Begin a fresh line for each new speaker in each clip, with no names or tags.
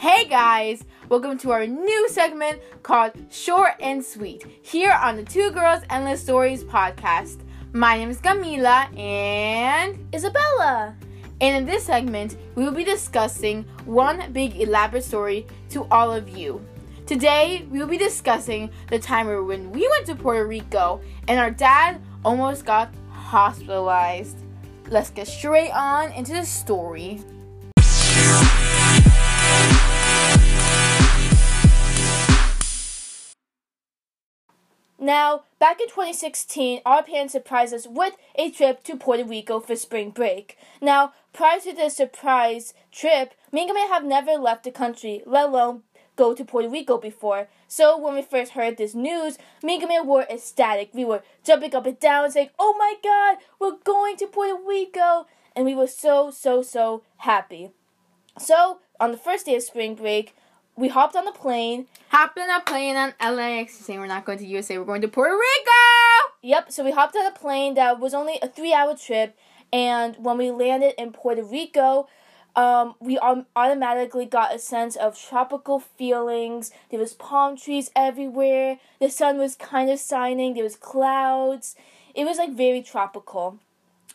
Hey guys, welcome to our new segment called Short and Sweet here on the Two Girls Endless Stories podcast. My name is Camila and
Isabella.
And in this segment, we will be discussing one big elaborate story to all of you. Today, we will be discussing the time when we went to Puerto Rico and our dad almost got hospitalized. Let's get straight on into the story.
Now, back in 2016, our parents surprised us with a trip to Puerto Rico for spring break. Now, prior to this surprise trip, me and Camille have never left the country, let alone go to Puerto Rico before. So when we first heard this news, me and Camille were ecstatic. We were jumping up and down saying, Oh my god, we're going to Puerto Rico! And we were so, so, so happy. So, on the first day of spring break, we hopped on the plane.
Hopped on a plane on LAX saying we're not going to USA, we're going to Puerto Rico!
Yep, so we hopped on a plane that was only a three hour trip. And when we landed in Puerto Rico, um, we automatically got a sense of tropical feelings. There was palm trees everywhere. The sun was kind of shining. There was clouds. It was like very tropical.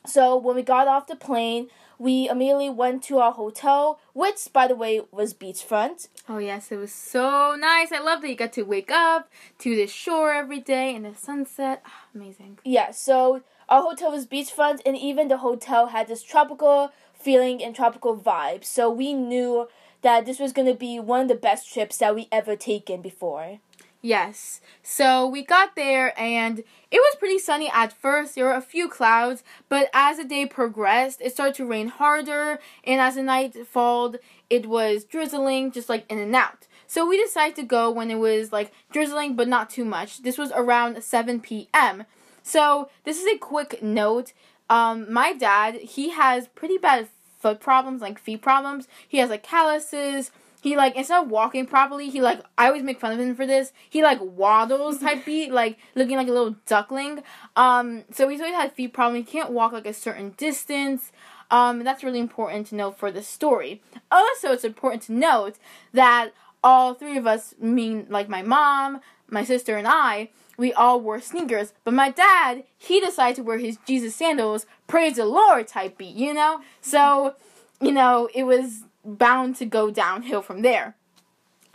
So when we got off the plane, we immediately went to our hotel, which, by the way, was beachfront.
Oh, yes, it was so nice. I love that you got to wake up to the shore every day and the sunset. Oh, amazing.
Yeah, so our hotel was beachfront, and even the hotel had this tropical feeling and tropical vibe. So we knew that this was going to be one of the best trips that we ever taken before.
Yes. So we got there and it was pretty sunny at first. There were a few clouds, but as the day progressed, it started to rain harder, and as the night falled, it was drizzling just like in and out. So we decided to go when it was like drizzling but not too much. This was around 7 p.m. So this is a quick note. Um, my dad, he has pretty bad foot problems, like feet problems. He has like calluses he like instead of walking properly, he like I always make fun of him for this. He like waddles type beat, like looking like a little duckling. Um, so he's always had feet problem. He can't walk like a certain distance. Um, that's really important to know for the story. Also, it's important to note that all three of us, mean like my mom, my sister, and I, we all wore sneakers. But my dad, he decided to wear his Jesus sandals, praise the Lord type beat, you know? So, you know, it was bound to go downhill from there.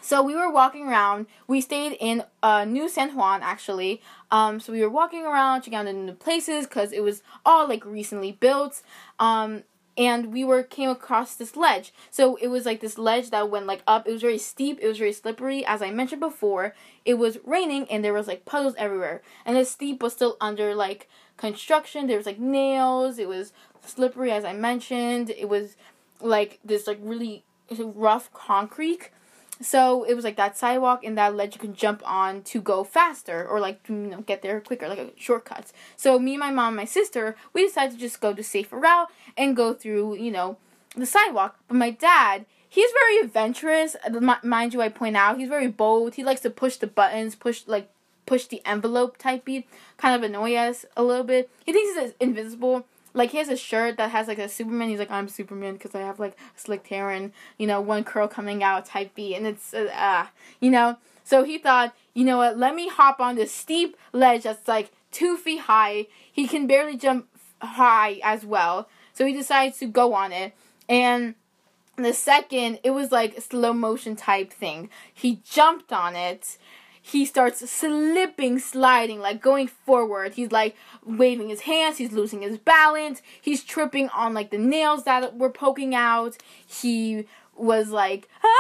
So we were walking around. We stayed in uh, New San Juan actually. Um, so we were walking around, checking out the new places because it was all like recently built. Um, and we were came across this ledge. So it was like this ledge that went like up. It was very steep. It was very slippery. As I mentioned before, it was raining and there was like puddles everywhere. And the steep was still under like construction. There was like nails. It was slippery as I mentioned. It was like this like really rough concrete. So it was like that sidewalk and that ledge you can jump on to go faster or like you know get there quicker, like a shortcuts. So me, my mom, my sister, we decided to just go the safer route and go through you know the sidewalk. But my dad, he's very adventurous. Uh, mind you, I point out he's very bold. He likes to push the buttons, push like push the envelope type beat, kind of annoy us a little bit. He thinks he's invisible like he has a shirt that has like a Superman. He's like, I'm Superman because I have like slicked hair and you know one curl coming out type B, and it's uh, uh, you know. So he thought, you know what? Let me hop on this steep ledge that's like two feet high. He can barely jump high as well. So he decides to go on it, and the second it was like slow motion type thing. He jumped on it he starts slipping, sliding, like going forward. He's like waving his hands, he's losing his balance, he's tripping on like the nails that were poking out. He was like, ah!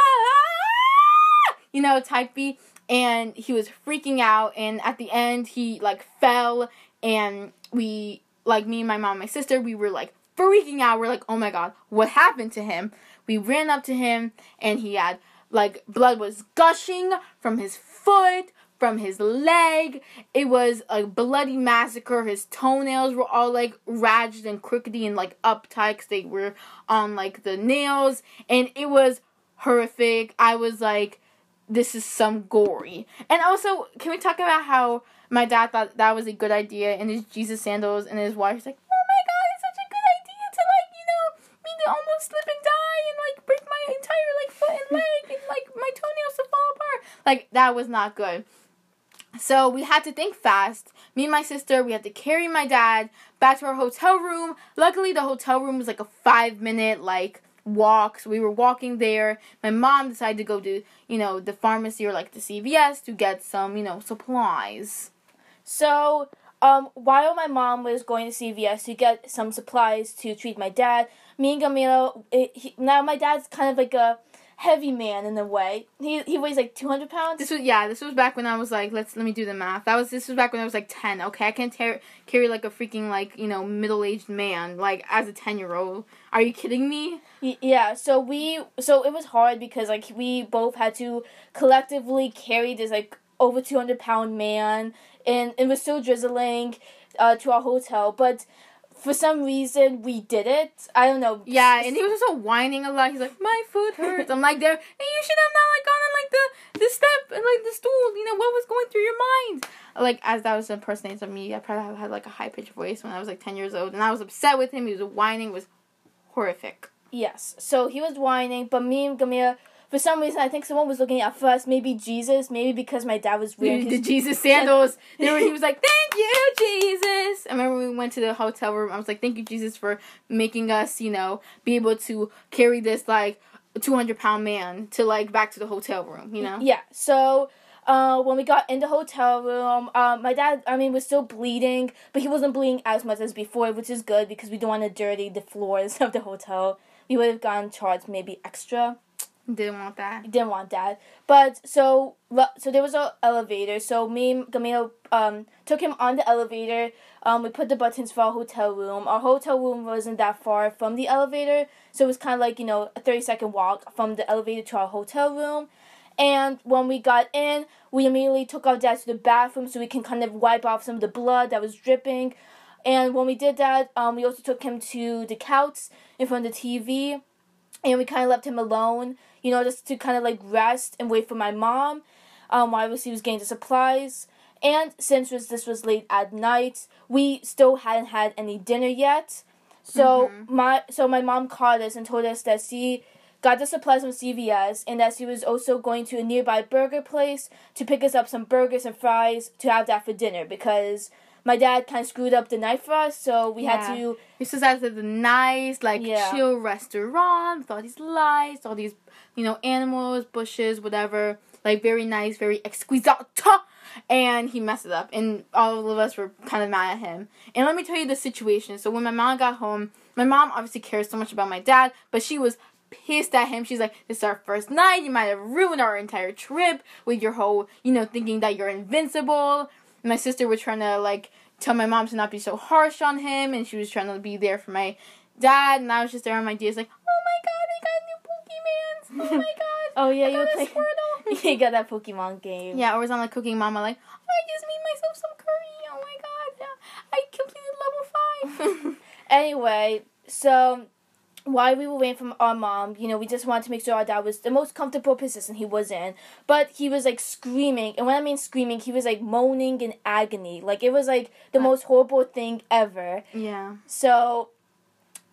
you know, type B, and he was freaking out. And at the end, he like fell, and we, like me and my mom, and my sister, we were like freaking out. We're like, oh my god, what happened to him? We ran up to him, and he had like blood was gushing from his foot, from his leg. It was a bloody massacre. His toenails were all like ragged and crookedy and like uptight because they were on like the nails. And it was horrific. I was like, this is some gory. And also, can we talk about how my dad thought that was a good idea in his Jesus sandals and his wife's like, oh my god, it's such a good idea to like, you know, me to almost and die and like break my entire like foot and leg and Like that was not good. So we had to think fast. Me and my sister, we had to carry my dad back to our hotel room. Luckily, the hotel room was like a five minute like walk. So we were walking there. My mom decided to go to you know the pharmacy or like the CVS to get some you know supplies.
So um, while my mom was going to CVS to get some supplies to treat my dad, me and Camila, it, he, now my dad's kind of like a heavy man in a way. He he weighs like two hundred pounds.
This was yeah. This was back when I was like, let's let me do the math. That was this was back when I was like ten. Okay, I can't carry like a freaking like you know middle aged man like as a ten year old. Are you kidding me?
Y- yeah. So we so it was hard because like we both had to collectively carry this like over two hundred pound man, and it was still drizzling, uh, to our hotel, but for some reason we did it. I don't know.
Yeah, and he was also whining a lot. He's like, "My foot hurts." I'm like, "There, hey, you should have not like gone on like the the step and like the stool. You know what was going through your mind?" Like as that was impersonating of me, I probably had like a high pitched voice when I was like ten years old, and I was upset with him. He was whining, it was horrific.
Yes. So he was whining, but me and Camila, for some reason, I think someone was looking at first, maybe Jesus, maybe because my dad was wearing
the Jesus sandals. were, he was like, "Thank you, Jesus." I remember we went to the hotel room. I was like, "Thank you, Jesus, for making us, you know, be able to carry this like two hundred pound man to like back to the hotel room." You know?
Yeah. So. Uh, when we got in the hotel room, um, my dad, I mean, was still bleeding, but he wasn't bleeding as much as before, which is good because we don't want to dirty the floors of the hotel. We would have gotten charged maybe extra.
Didn't want that.
didn't want that. But so so there was a elevator. So me and Gamino um took him on the elevator. Um, we put the buttons for our hotel room. Our hotel room wasn't that far from the elevator, so it was kind of like you know a thirty second walk from the elevator to our hotel room. And when we got in, we immediately took our dad to the bathroom so we can kind of wipe off some of the blood that was dripping. And when we did that, um, we also took him to the couch in front of the TV, and we kind of left him alone, you know, just to kind of like rest and wait for my mom, um, while she was getting the supplies. And since was, this was late at night, we still hadn't had any dinner yet. So my so my mom called us and told us that she got the supplies from CVS and that she was also going to a nearby burger place to pick us up some burgers and fries to have that for dinner because my dad kind of screwed up the night for us, so we had
Yeah.
to
This was at the nice, like
Yeah.
chill restaurant with all these lights, all these you know animals, bushes, whatever. Like very nice, very exquisite. And he messed it up, and all of us were kind of mad at him. And let me tell you the situation. So when my mom got home, my mom obviously cares so much about my dad, but she was pissed at him. She's like, "This is our first night. You might have ruined our entire trip with your whole, you know, thinking that you're invincible." My sister was trying to like tell my mom to not be so harsh on him, and she was trying to be there for my dad. And I was just there on my ideas, like, "Oh my god, they got new Pokemans! Oh my god!
Oh yeah, you
got
were
a
playing.
Squirtle!"
you got that Pokemon game.
yeah, or was on like Cooking Mama, like, "I just made myself some curry. Oh my god, yeah, I completed level five.
Anyway, so while we were waiting for our mom, you know, we just wanted to make sure our dad was the most comfortable position he was in. But he was like screaming, and when I mean screaming, he was like moaning in agony. Like it was like the most horrible thing ever.
yeah.
So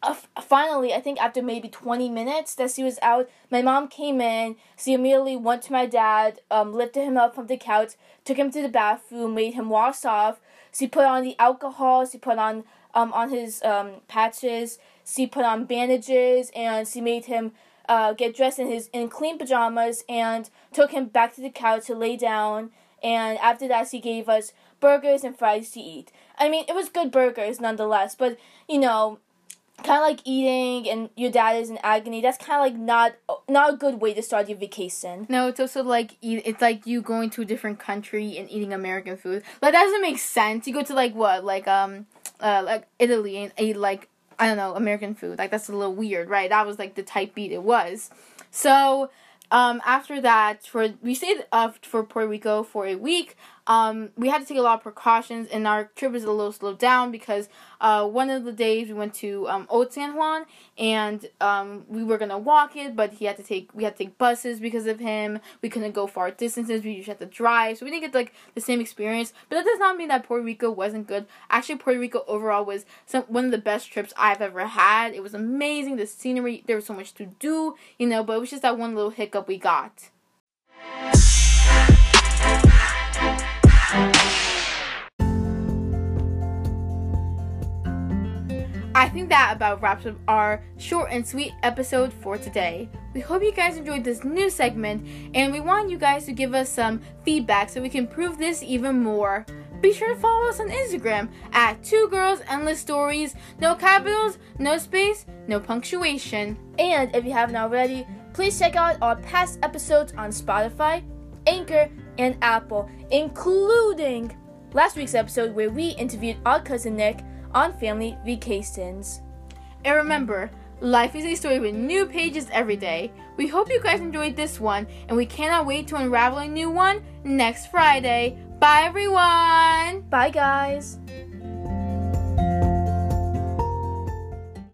uh, finally, I think after maybe 20 minutes that she was out, my mom came in. She immediately went to my dad, um, lifted him up from the couch, took him to the bathroom, made him wash off. She put on the alcohol. She put on um, on his um, patches. She put on bandages, and she made him uh, get dressed in his in clean pajamas and took him back to the couch to lay down. And after that, she gave us burgers and fries to eat. I mean, it was good burgers nonetheless, but you know, kind of like eating and your dad is in agony. That's kind of like not not a good way to start your vacation.
No, it's also like it's like you going to a different country and eating American food. Like that doesn't make sense. You go to like what, like um, uh, like Italy and eat like I don't know American food. Like that's a little weird, right? That was like the type beat it was. So um, after that, for we stayed uh, for Puerto Rico for a week. Um, we had to take a lot of precautions, and our trip was a little slowed down because uh, one of the days we went to um, Old San Juan, and um, we were gonna walk it, but he had to take we had to take buses because of him. We couldn't go far distances. We just had to drive, so we didn't get like the same experience. But that does not mean that Puerto Rico wasn't good. Actually, Puerto Rico overall was some one of the best trips I've ever had. It was amazing. The scenery, there was so much to do, you know. But it was just that one little hiccup we got. I think that about wraps up our short and sweet episode for today. We hope you guys enjoyed this new segment, and we want you guys to give us some feedback so we can improve this even more. Be sure to follow us on Instagram at Two Girls Endless Stories. No capitals, no space, no punctuation.
And if you haven't already, please check out our past episodes on Spotify, Anchor, and Apple, including last week's episode where we interviewed our cousin Nick on family vacations.
And remember, life is a story with new pages every day. We hope you guys enjoyed this one, and we cannot wait to unravel a new one next Friday. Bye, everyone!
Bye, guys.